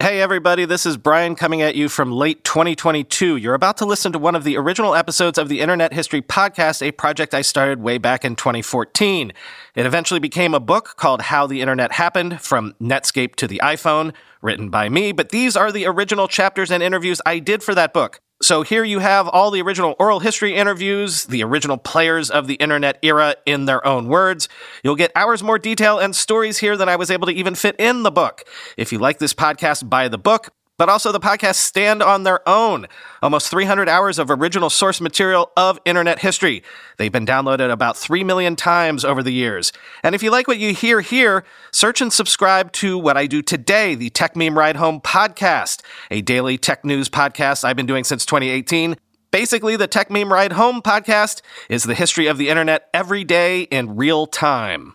Hey, everybody, this is Brian coming at you from late 2022. You're about to listen to one of the original episodes of the Internet History Podcast, a project I started way back in 2014. It eventually became a book called How the Internet Happened From Netscape to the iPhone, written by me, but these are the original chapters and interviews I did for that book. So here you have all the original oral history interviews, the original players of the internet era in their own words. You'll get hours more detail and stories here than I was able to even fit in the book. If you like this podcast, buy the book but also the podcasts stand on their own. Almost 300 hours of original source material of internet history. They've been downloaded about 3 million times over the years. And if you like what you hear here, search and subscribe to what I do today, the Techmeme Ride Home podcast, a daily tech news podcast I've been doing since 2018. Basically, the Techmeme Ride Home podcast is the history of the internet every day in real time.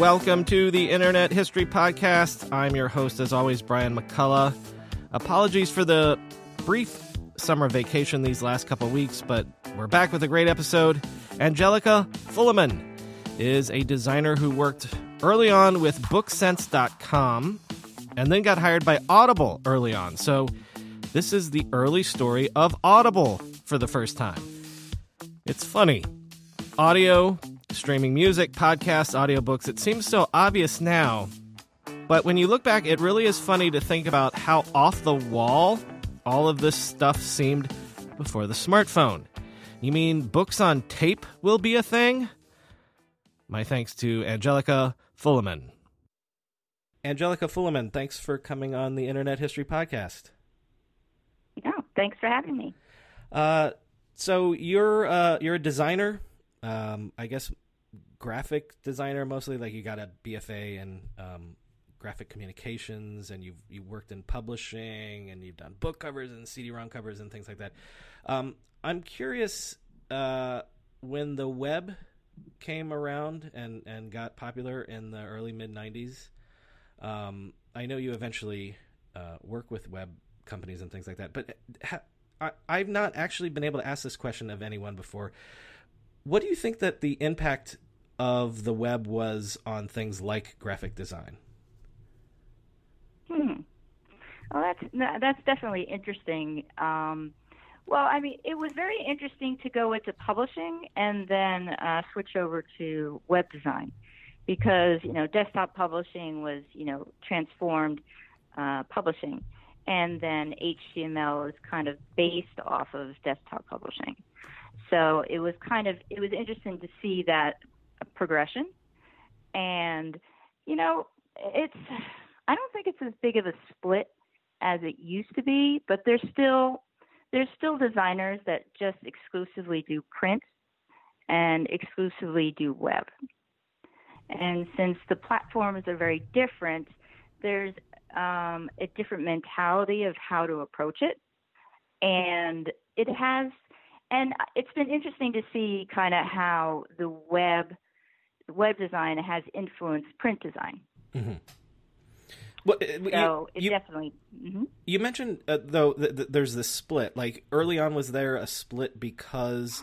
Welcome to the Internet History Podcast. I'm your host, as always, Brian McCullough. Apologies for the brief summer vacation these last couple weeks, but we're back with a great episode. Angelica Fulliman is a designer who worked early on with Booksense.com and then got hired by Audible early on. So this is the early story of Audible for the first time. It's funny. Audio streaming music, podcasts, audiobooks. It seems so obvious now. But when you look back, it really is funny to think about how off the wall all of this stuff seemed before the smartphone. You mean books on tape will be a thing? My thanks to Angelica Fulliman. Angelica Fulliman, thanks for coming on the Internet History Podcast. Yeah, thanks for having me. Uh, so you're uh, you're a designer um, I guess graphic designer mostly. Like you got a BFA in um, graphic communications, and you've you worked in publishing, and you've done book covers and CD-ROM covers and things like that. Um, I'm curious uh, when the web came around and and got popular in the early mid '90s. Um, I know you eventually uh, work with web companies and things like that, but ha- I, I've not actually been able to ask this question of anyone before. What do you think that the impact of the web was on things like graphic design? Hmm. Well, that's that's definitely interesting. Um, well, I mean, it was very interesting to go into publishing and then uh, switch over to web design because you know desktop publishing was you know transformed uh, publishing, and then HTML is kind of based off of desktop publishing. So it was kind of it was interesting to see that progression, and you know it's I don't think it's as big of a split as it used to be, but there's still there's still designers that just exclusively do print and exclusively do web. And since the platforms are very different, there's um, a different mentality of how to approach it. And it has and it's been interesting to see kind of how the web web design has influenced print design. Mm-hmm. Well, uh, so you, it you, definitely. Mm-hmm. You mentioned uh, though th- th- there's this split. Like early on, was there a split because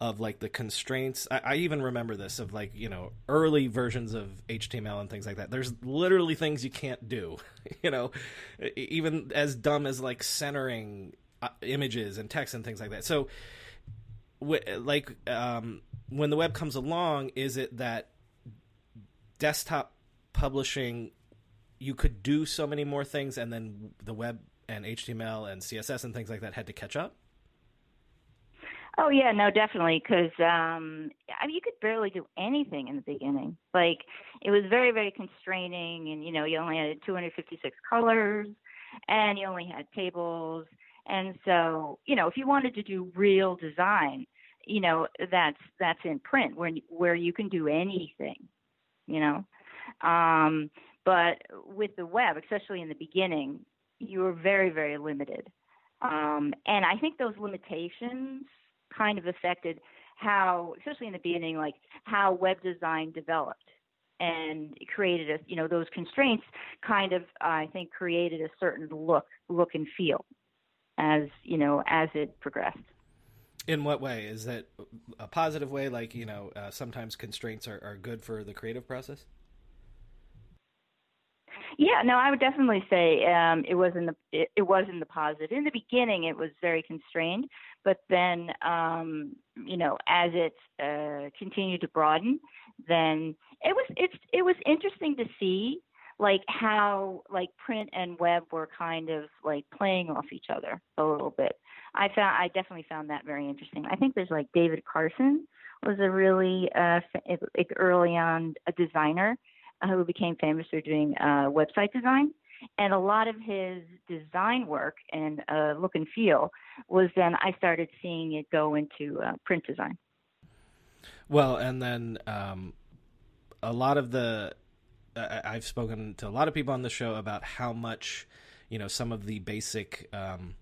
of like the constraints? I-, I even remember this of like you know early versions of HTML and things like that. There's literally things you can't do. you know, even as dumb as like centering uh, images and text and things like that. So like um, when the web comes along, is it that desktop publishing you could do so many more things, and then the web and HTML and CSS and things like that had to catch up? Oh yeah, no, definitely. Because um, I mean, you could barely do anything in the beginning. Like it was very, very constraining, and you know, you only had 256 colors, and you only had tables, and so you know, if you wanted to do real design, you know, that's that's in print where where you can do anything, you know. Um, but with the web, especially in the beginning, you were very, very limited. Um, and I think those limitations kind of affected how, especially in the beginning, like how web design developed and created a, you know, those constraints kind of, I think, created a certain look, look and feel as, you know, as it progressed. In what way? Is that a positive way? Like, you know, uh, sometimes constraints are, are good for the creative process? Yeah, no, I would definitely say um, it was in the it, it was in the positive. In the beginning, it was very constrained, but then um, you know, as it uh, continued to broaden, then it was it's it was interesting to see like how like print and web were kind of like playing off each other a little bit. I found I definitely found that very interesting. I think there's like David Carson was a really uh, early on a designer who became famous for doing uh, website design. And a lot of his design work and uh, look and feel was then I started seeing it go into uh, print design. Well, and then um, a lot of the I've spoken to a lot of people on the show about how much you know some of the basic um,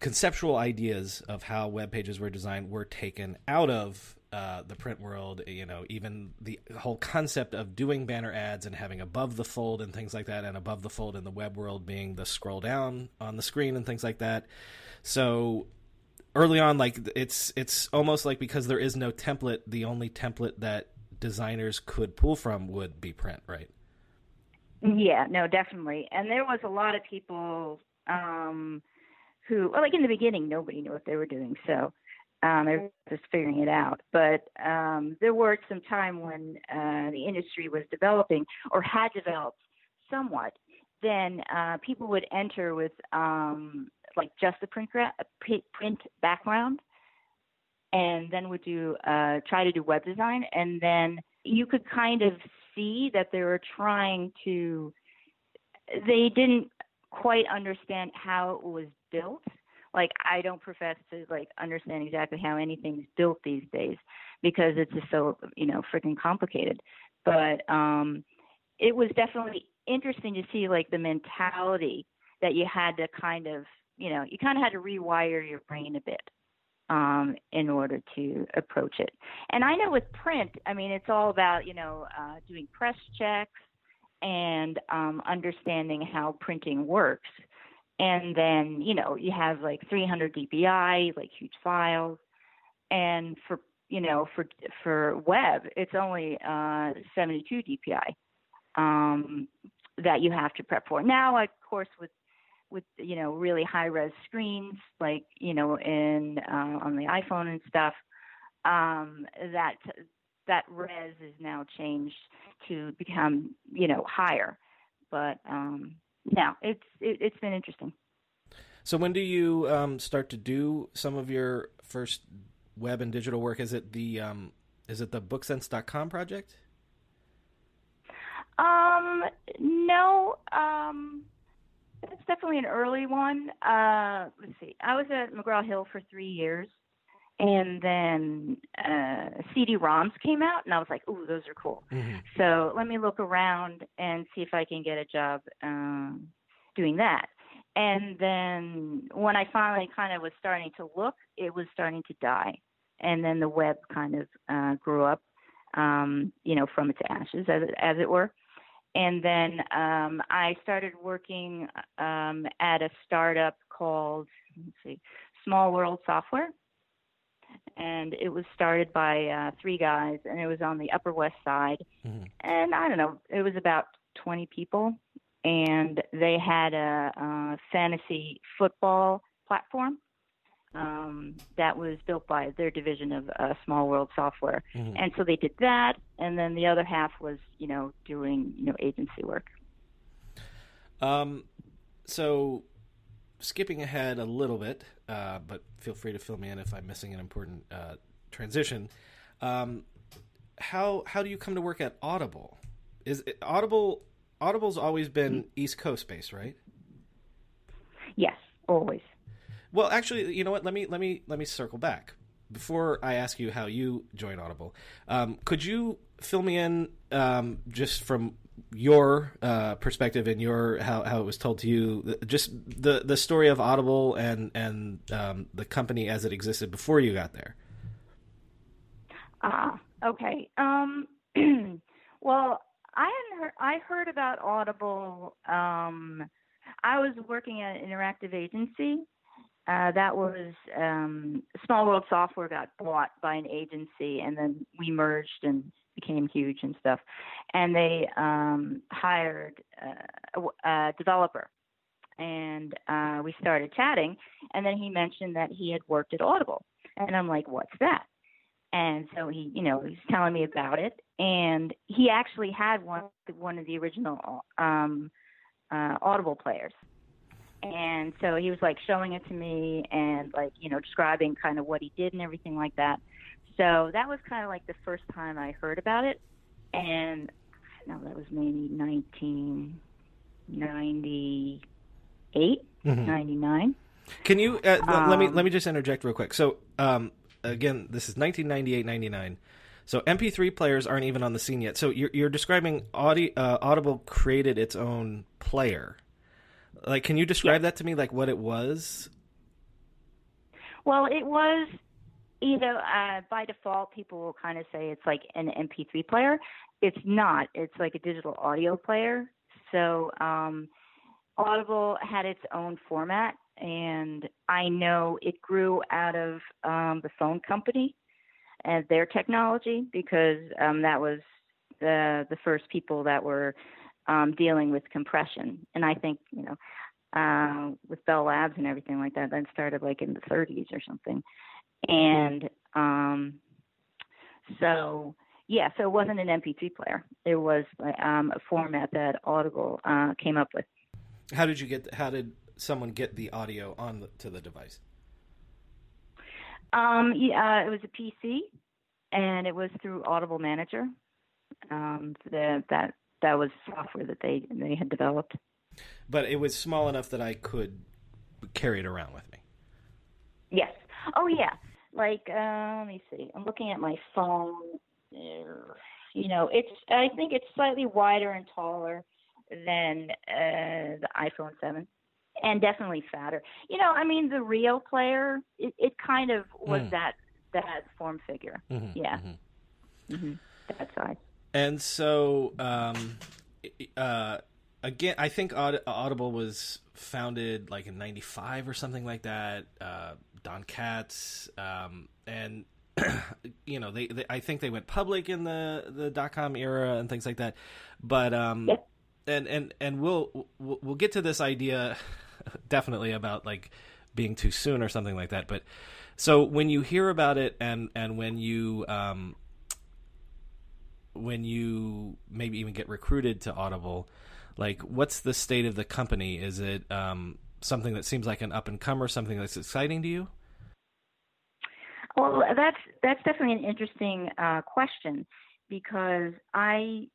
conceptual ideas of how web pages were designed were taken out of uh, the print world, you know, even the whole concept of doing banner ads and having above the fold and things like that, and above the fold in the web world being the scroll down on the screen and things like that. So early on, like it's it's almost like because there is no template, the only template that designers could pull from would be print, right? Yeah, no, definitely. And there was a lot of people um, who, well, like in the beginning, nobody knew what they were doing, so um, they're just figuring it out. But um, there were some time when uh, the industry was developing or had developed somewhat. Then uh, people would enter with um, like just a print, gra- print background, and then would do uh, try to do web design, and then you could kind of see that they were trying to. They didn't quite understand how it was built like I don't profess to like understand exactly how anything's built these days because it's just so you know freaking complicated. But um, it was definitely interesting to see like the mentality that you had to kind of you know you kind of had to rewire your brain a bit um, in order to approach it. And I know with print, I mean it's all about you know uh, doing press checks and um, understanding how printing works. And then you know you have like 300 dpi like huge files. And for you know for for web it's only uh 72 dpi um that you have to prep for. Now of course with with you know really high res screens like you know in uh, on the iphone and stuff um that that res is now changed to become you know higher but um no, it's it, has been interesting. So when do you um, start to do some of your first web and digital work? Is it the um, is it the booksense.com project? Um, no. Um, it's definitely an early one. Uh, let's see. I was at McGraw Hill for three years, and then uh, CD-ROMs came out, and I was like, "Ooh, those are cool." Mm-hmm. So let me look around and see if I can get a job um, doing that. And then when I finally kind of was starting to look, it was starting to die, and then the web kind of uh, grew up, um, you know, from its ashes, as it, as it were. And then um, I started working um, at a startup called let's see, Small World Software and it was started by uh, three guys, and it was on the Upper West Side. Mm-hmm. And I don't know, it was about 20 people, and they had a, a fantasy football platform um, that was built by their division of uh, Small World Software. Mm-hmm. And so they did that, and then the other half was, you know, doing you know agency work. Um, so skipping ahead a little bit, uh, but feel free to fill me in if I'm missing an important uh, transition. Um, how how do you come to work at Audible? Is it, Audible Audible's always been East Coast based, right? Yes, always. Well, actually, you know what? Let me let me let me circle back before I ask you how you joined Audible. Um, could you fill me in um, just from your uh, perspective and your how, how it was told to you, just the the story of Audible and and um, the company as it existed before you got there? Ah, okay. Um, well, I hadn't heard. I heard about Audible. Um, I was working at an interactive agency. Uh, that was um, Small World Software got bought by an agency, and then we merged and became huge and stuff. And they um, hired uh, a, developer, and uh, we started chatting. And then he mentioned that he had worked at Audible, and I'm like, "What's that?" And so he, you know, he's telling me about it, and he actually had one one of the original um, uh, Audible players. And so he was like showing it to me and like you know describing kind of what he did and everything like that. So that was kind of like the first time I heard about it, and no, that was maybe 1998, mm-hmm. 99. Can you uh, um, let me let me just interject real quick? So um, again, this is 1998, 99. So MP3 players aren't even on the scene yet. So you're, you're describing Audi, uh, Audible created its own player. Like, can you describe yeah. that to me? Like what it was? Well, it was, you know, uh, by default, people will kind of say it's like an MP3 player. It's not. It's like a digital audio player. So um, Audible had its own format, and I know it grew out of um, the phone company and their technology because um, that was the the first people that were um, dealing with compression. And I think you know uh, with Bell Labs and everything like that, that started like in the 30s or something. And um, so yeah, so it wasn't an MP3 player. It was um, a format that Audible uh, came up with. How did you get? How did someone get the audio on the, to the device? Um, yeah, it was a PC, and it was through Audible Manager. Um, the, that that was software that they they had developed. But it was small enough that I could carry it around with me. Yes. Oh yeah. Like uh, let me see. I'm looking at my phone. You know, it's I think it's slightly wider and taller than uh, the iPhone 7 and definitely fatter. You know, I mean, the real player, it, it kind of was mm. that that form figure. Mm-hmm, yeah, mm-hmm. Mm-hmm. that size. And so, um, uh, again, I think Audible was founded like in '95 or something like that. Uh, Don Katz, um, and you know, they, they, I think they went public in the the dot com era and things like that. But um, yep. and and and we'll we'll get to this idea definitely about like being too soon or something like that. But so when you hear about it and and when you um, when you maybe even get recruited to Audible, like what's the state of the company? Is it um, something that seems like an up and comer, something that's exciting to you? Well, that's that's definitely an interesting uh, question because I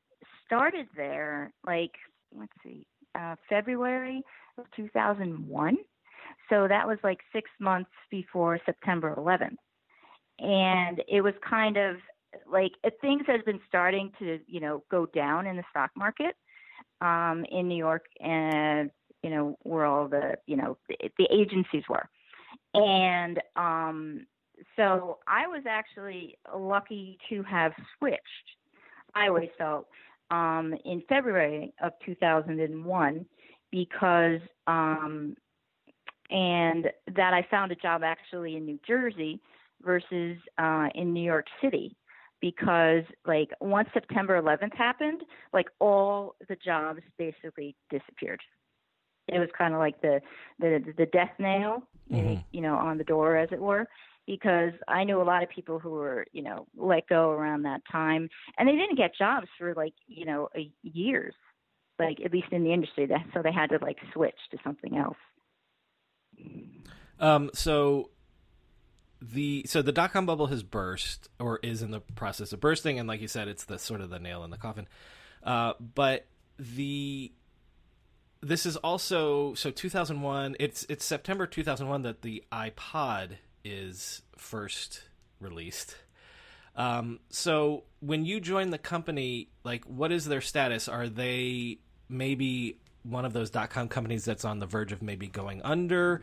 started there like let's see, uh, February of 2001. So that was like six months before September 11th. And it was kind of like things had been starting to, you know, go down in the stock market um, in New York and, you know, where all the, you know, the, the agencies were. And um, so I was actually lucky to have switched. I always felt um, in February of 2001 because um, and that I found a job actually in New Jersey versus uh, in New York City because like once September 11th happened, like all the jobs basically disappeared. It was kind of like the the the death nail, mm-hmm. you know, on the door, as it were. Because I knew a lot of people who were, you know, let go around that time, and they didn't get jobs for like, you know, a, years like at least in the industry. That so they had to like switch to something else. Um, so the so the dot com bubble has burst or is in the process of bursting, and like you said, it's the sort of the nail in the coffin. Uh, but the this is also so 2001. It's it's September 2001 that the iPod is first released. Um, so when you join the company, like, what is their status? Are they maybe one of those dot com companies that's on the verge of maybe going under?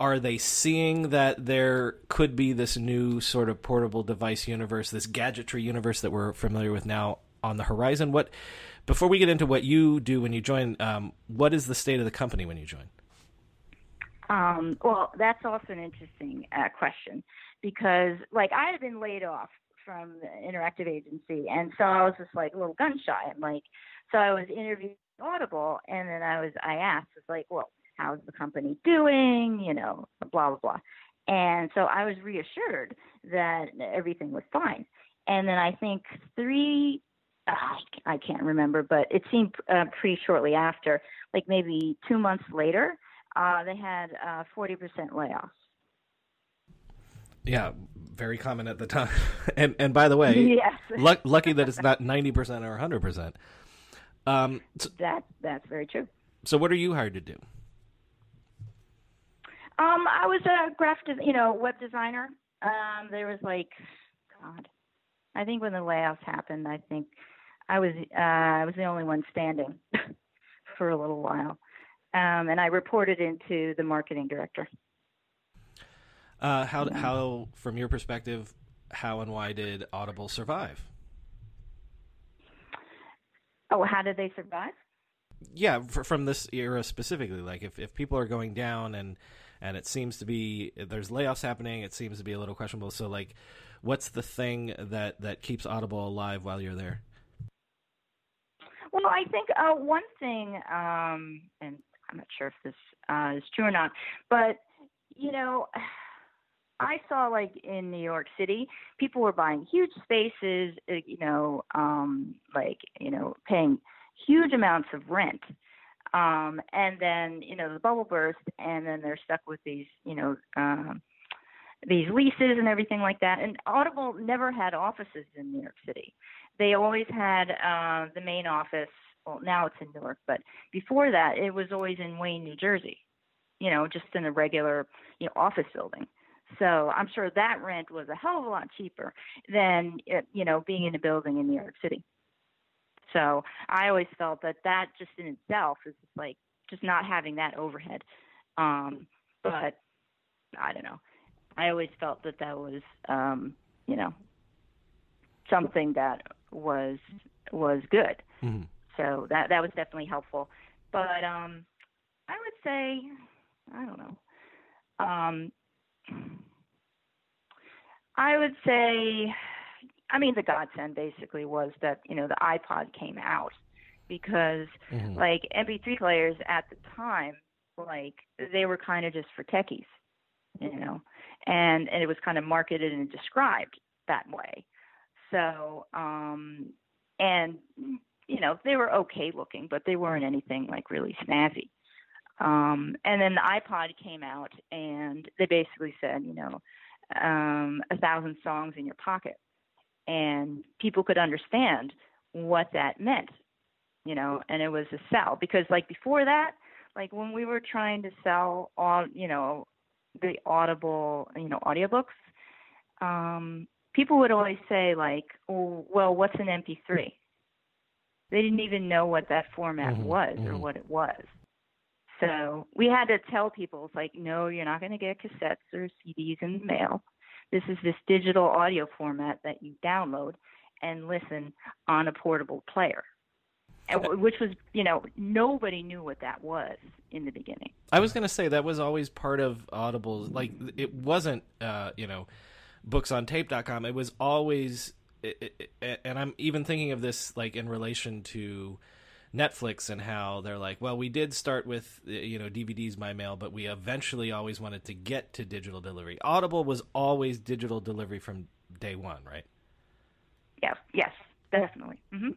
Are they seeing that there could be this new sort of portable device universe, this gadgetry universe that we're familiar with now on the horizon? What before we get into what you do when you join, um, what is the state of the company when you join? Um, well, that's also an interesting uh, question because, like, I had been laid off from the interactive agency, and so I was just like a little gun shy. And like, so I was interviewing Audible, and then I was I asked, was like, well, how's the company doing? You know, blah blah blah. And so I was reassured that everything was fine. And then I think three, uh, I can't remember, but it seemed uh, pretty shortly after, like maybe two months later, uh, they had uh, 40% layoffs. Yeah, very common at the time. and and by the way, yes. luck, lucky that it's not 90% or 100%. Um, so, that that's very true. So what are you hired to do? Um, I was a graphic, you know, web designer. Um, there was like, God, I think when the layoffs happened, I think I was uh, I was the only one standing for a little while, um, and I reported into the marketing director. Uh, how how from your perspective, how and why did Audible survive? Oh, how did they survive? Yeah, for, from this era specifically, like if, if people are going down and and it seems to be there's layoffs happening, it seems to be a little questionable. So like, what's the thing that that keeps Audible alive while you're there? Well, I think uh, one thing, um, and I'm not sure if this uh, is true or not, but you know. I saw like in New York City, people were buying huge spaces, uh, you know, um, like you know, paying huge amounts of rent, um, and then you know the bubble burst, and then they're stuck with these, you know, um, these leases and everything like that. And Audible never had offices in New York City. They always had uh, the main office. Well, now it's in Newark, but before that, it was always in Wayne, New Jersey. You know, just in a regular, you know, office building. So I'm sure that rent was a hell of a lot cheaper than you know being in a building in New York City. So I always felt that that just in itself is just like just not having that overhead. Um, but I don't know. I always felt that that was um, you know something that was was good. Mm-hmm. So that that was definitely helpful. But um, I would say I don't know. Um, I would say, I mean, the godsend basically was that you know the iPod came out because mm-hmm. like MP3 players at the time, like they were kind of just for techies, you know, and and it was kind of marketed and described that way. So, um, and you know, they were okay looking, but they weren't anything like really snazzy. Um, and then the iPod came out, and they basically said, you know, um, a thousand songs in your pocket, and people could understand what that meant, you know, and it was a sell because like before that, like when we were trying to sell all, you know, the Audible, you know, audiobooks, um, people would always say like, oh, well, what's an MP3? They didn't even know what that format mm-hmm, was mm-hmm. or what it was. So we had to tell people, it's like, no, you're not going to get cassettes or CDs in the mail. This is this digital audio format that you download and listen on a portable player. Which was, you know, nobody knew what that was in the beginning. I was going to say that was always part of Audible's, like, it wasn't, uh, you know, booksontapecom It was always, it, it, and I'm even thinking of this, like, in relation to Netflix and how they're like, well, we did start with you know DVDs by mail, but we eventually always wanted to get to digital delivery. Audible was always digital delivery from day one, right? Yes, yes, definitely. Mm-hmm.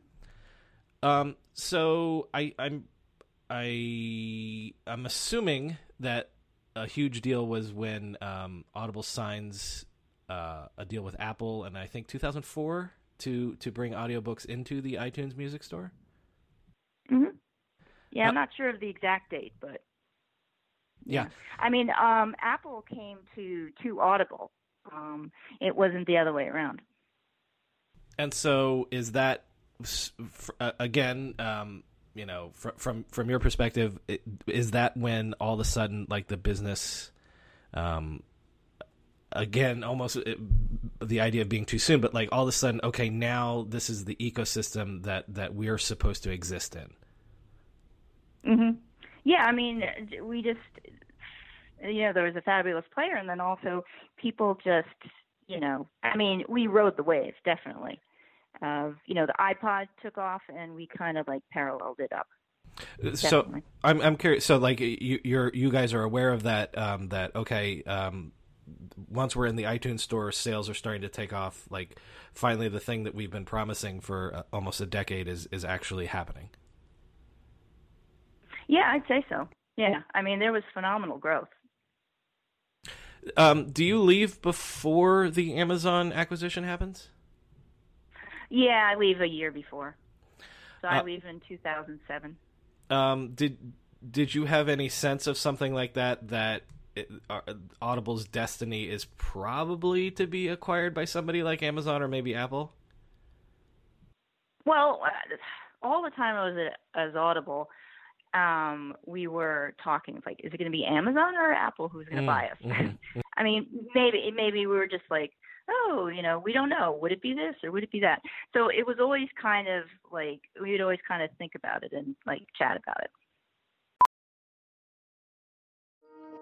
Um, so I, I'm I I'm assuming that a huge deal was when um, Audible signs uh, a deal with Apple, and I think 2004 to to bring audiobooks into the iTunes Music Store. Yeah, I'm uh, not sure of the exact date, but yeah. yeah. I mean, um, Apple came to to Audible. Um, it wasn't the other way around. And so, is that uh, again? Um, you know, from from from your perspective, is that when all of a sudden, like the business, um, again, almost it, the idea of being too soon, but like all of a sudden, okay, now this is the ecosystem that that we're supposed to exist in. Mhm. Yeah, I mean, we just, you know, there was a fabulous player, and then also people just, you know, I mean, we rode the wave definitely. Of you know, the iPod took off, and we kind of like paralleled it up. So I'm I'm curious. So like you you're you guys are aware of that um, that okay um, once we're in the iTunes store, sales are starting to take off. Like finally, the thing that we've been promising for uh, almost a decade is is actually happening. Yeah, I'd say so. Yeah, I mean there was phenomenal growth. Um, do you leave before the Amazon acquisition happens? Yeah, I leave a year before. So I uh, leave in 2007. Um, did did you have any sense of something like that that it, uh, Audible's destiny is probably to be acquired by somebody like Amazon or maybe Apple? Well, uh, all the time I was at, as Audible, um, we were talking like, is it going to be Amazon or Apple who's going to mm, buy us? Mm-hmm. I mean, maybe maybe we were just like, oh, you know, we don't know. Would it be this or would it be that? So it was always kind of like we would always kind of think about it and like chat about it.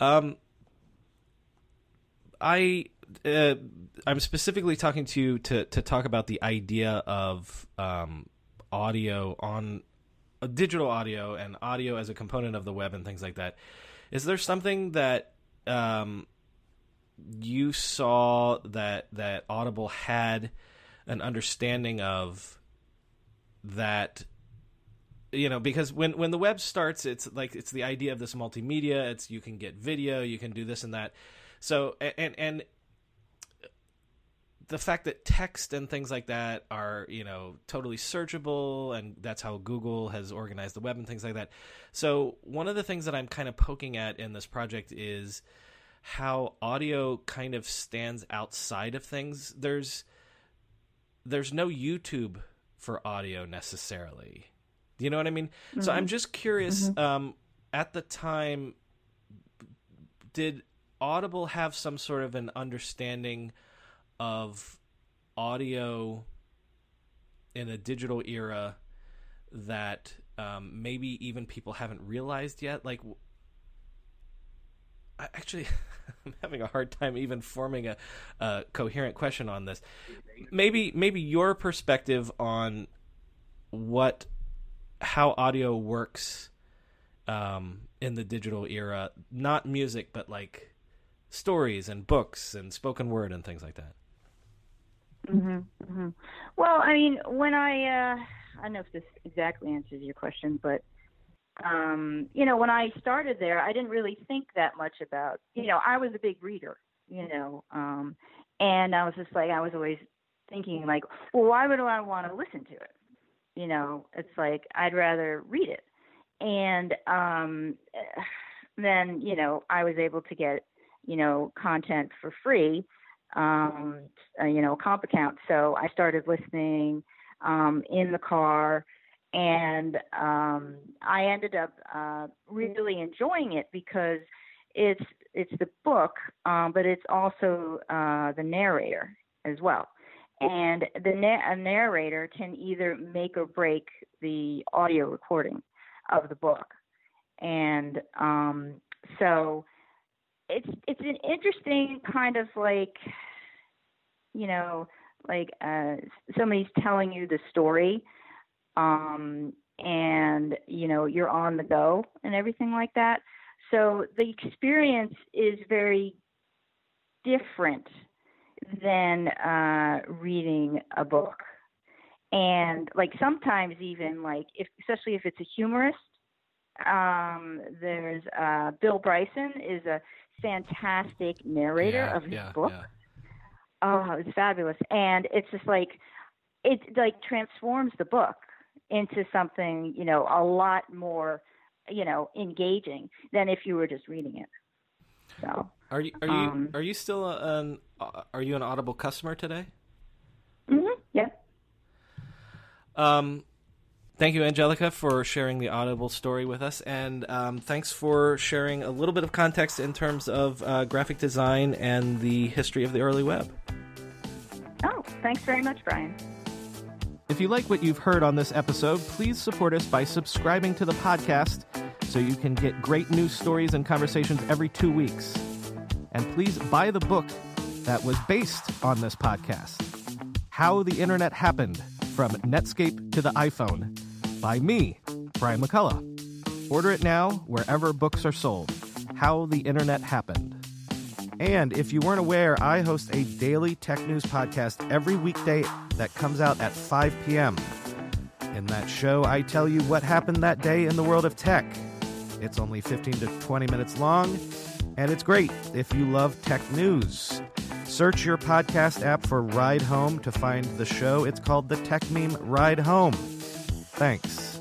Um, I uh, I'm specifically talking to you to to talk about the idea of um, audio on uh, digital audio and audio as a component of the web and things like that. Is there something that um, you saw that that Audible had an understanding of that you know because when when the web starts it's like it's the idea of this multimedia. It's you can get video you can do this and that. So and and the fact that text and things like that are you know totally searchable and that's how google has organized the web and things like that. So one of the things that i'm kind of poking at in this project is how audio kind of stands outside of things. There's there's no youtube for audio necessarily do you know what I mean? Mm-hmm. So I'm mm-hmm. just curious. Mm-hmm. Um, at the time, did Audible have some sort of an understanding of audio in a digital era that um, maybe even people haven't realized yet? Like, I actually, I'm having a hard time even forming a, a coherent question on this. Maybe, maybe your perspective on what how audio works um, in the digital era, not music, but like stories and books and spoken word and things like that. Mhm. Mhm. Well, I mean, when I uh I don't know if this exactly answers your question, but um, you know, when I started there, I didn't really think that much about, you know, I was a big reader, you know, um, and I was just like, I was always thinking like, well, why would I want to listen to it? You know it's like i'd rather read it. And um then you know i was able to get you know content for free um uh, you know a comp account. So i started listening um in the car and um i ended up uh really enjoying it because it's it's the book um but it's also uh the narrator as well and the na- a narrator can either make or break the audio recording of the book, and um, so it's it's an interesting kind of like you know like uh, somebody's telling you the story um, and you know you're on the go and everything like that. So the experience is very different than uh, reading a book. And like sometimes even like if especially if it's a humorist um, there's uh, bill bryson is a fantastic narrator Yeah, of his yeah, book. yeah. oh it's fabulous. And it's just like it like transforms the book into something you know a lot more you know engaging than if you were just reading it. So Are you are you Um, are you still an uh, are you an Audible customer today? hmm yeah Um, thank you, Angelica, for sharing the Audible story with us, and um, thanks for sharing a little bit of context in terms of uh, graphic design and the history of the early web. oh thanks very much brian If you like what you've heard on this episode, please support us by subscribing to the podcast so you can get great news stories and conversations every two weeks. And please buy the book that was based on this podcast How the Internet Happened From Netscape to the iPhone by me, Brian McCullough. Order it now wherever books are sold. How the Internet Happened. And if you weren't aware, I host a daily tech news podcast every weekday that comes out at 5 p.m. In that show, I tell you what happened that day in the world of tech. It's only 15 to 20 minutes long, and it's great if you love tech news. Search your podcast app for Ride Home to find the show. It's called the Techmeme Ride Home. Thanks.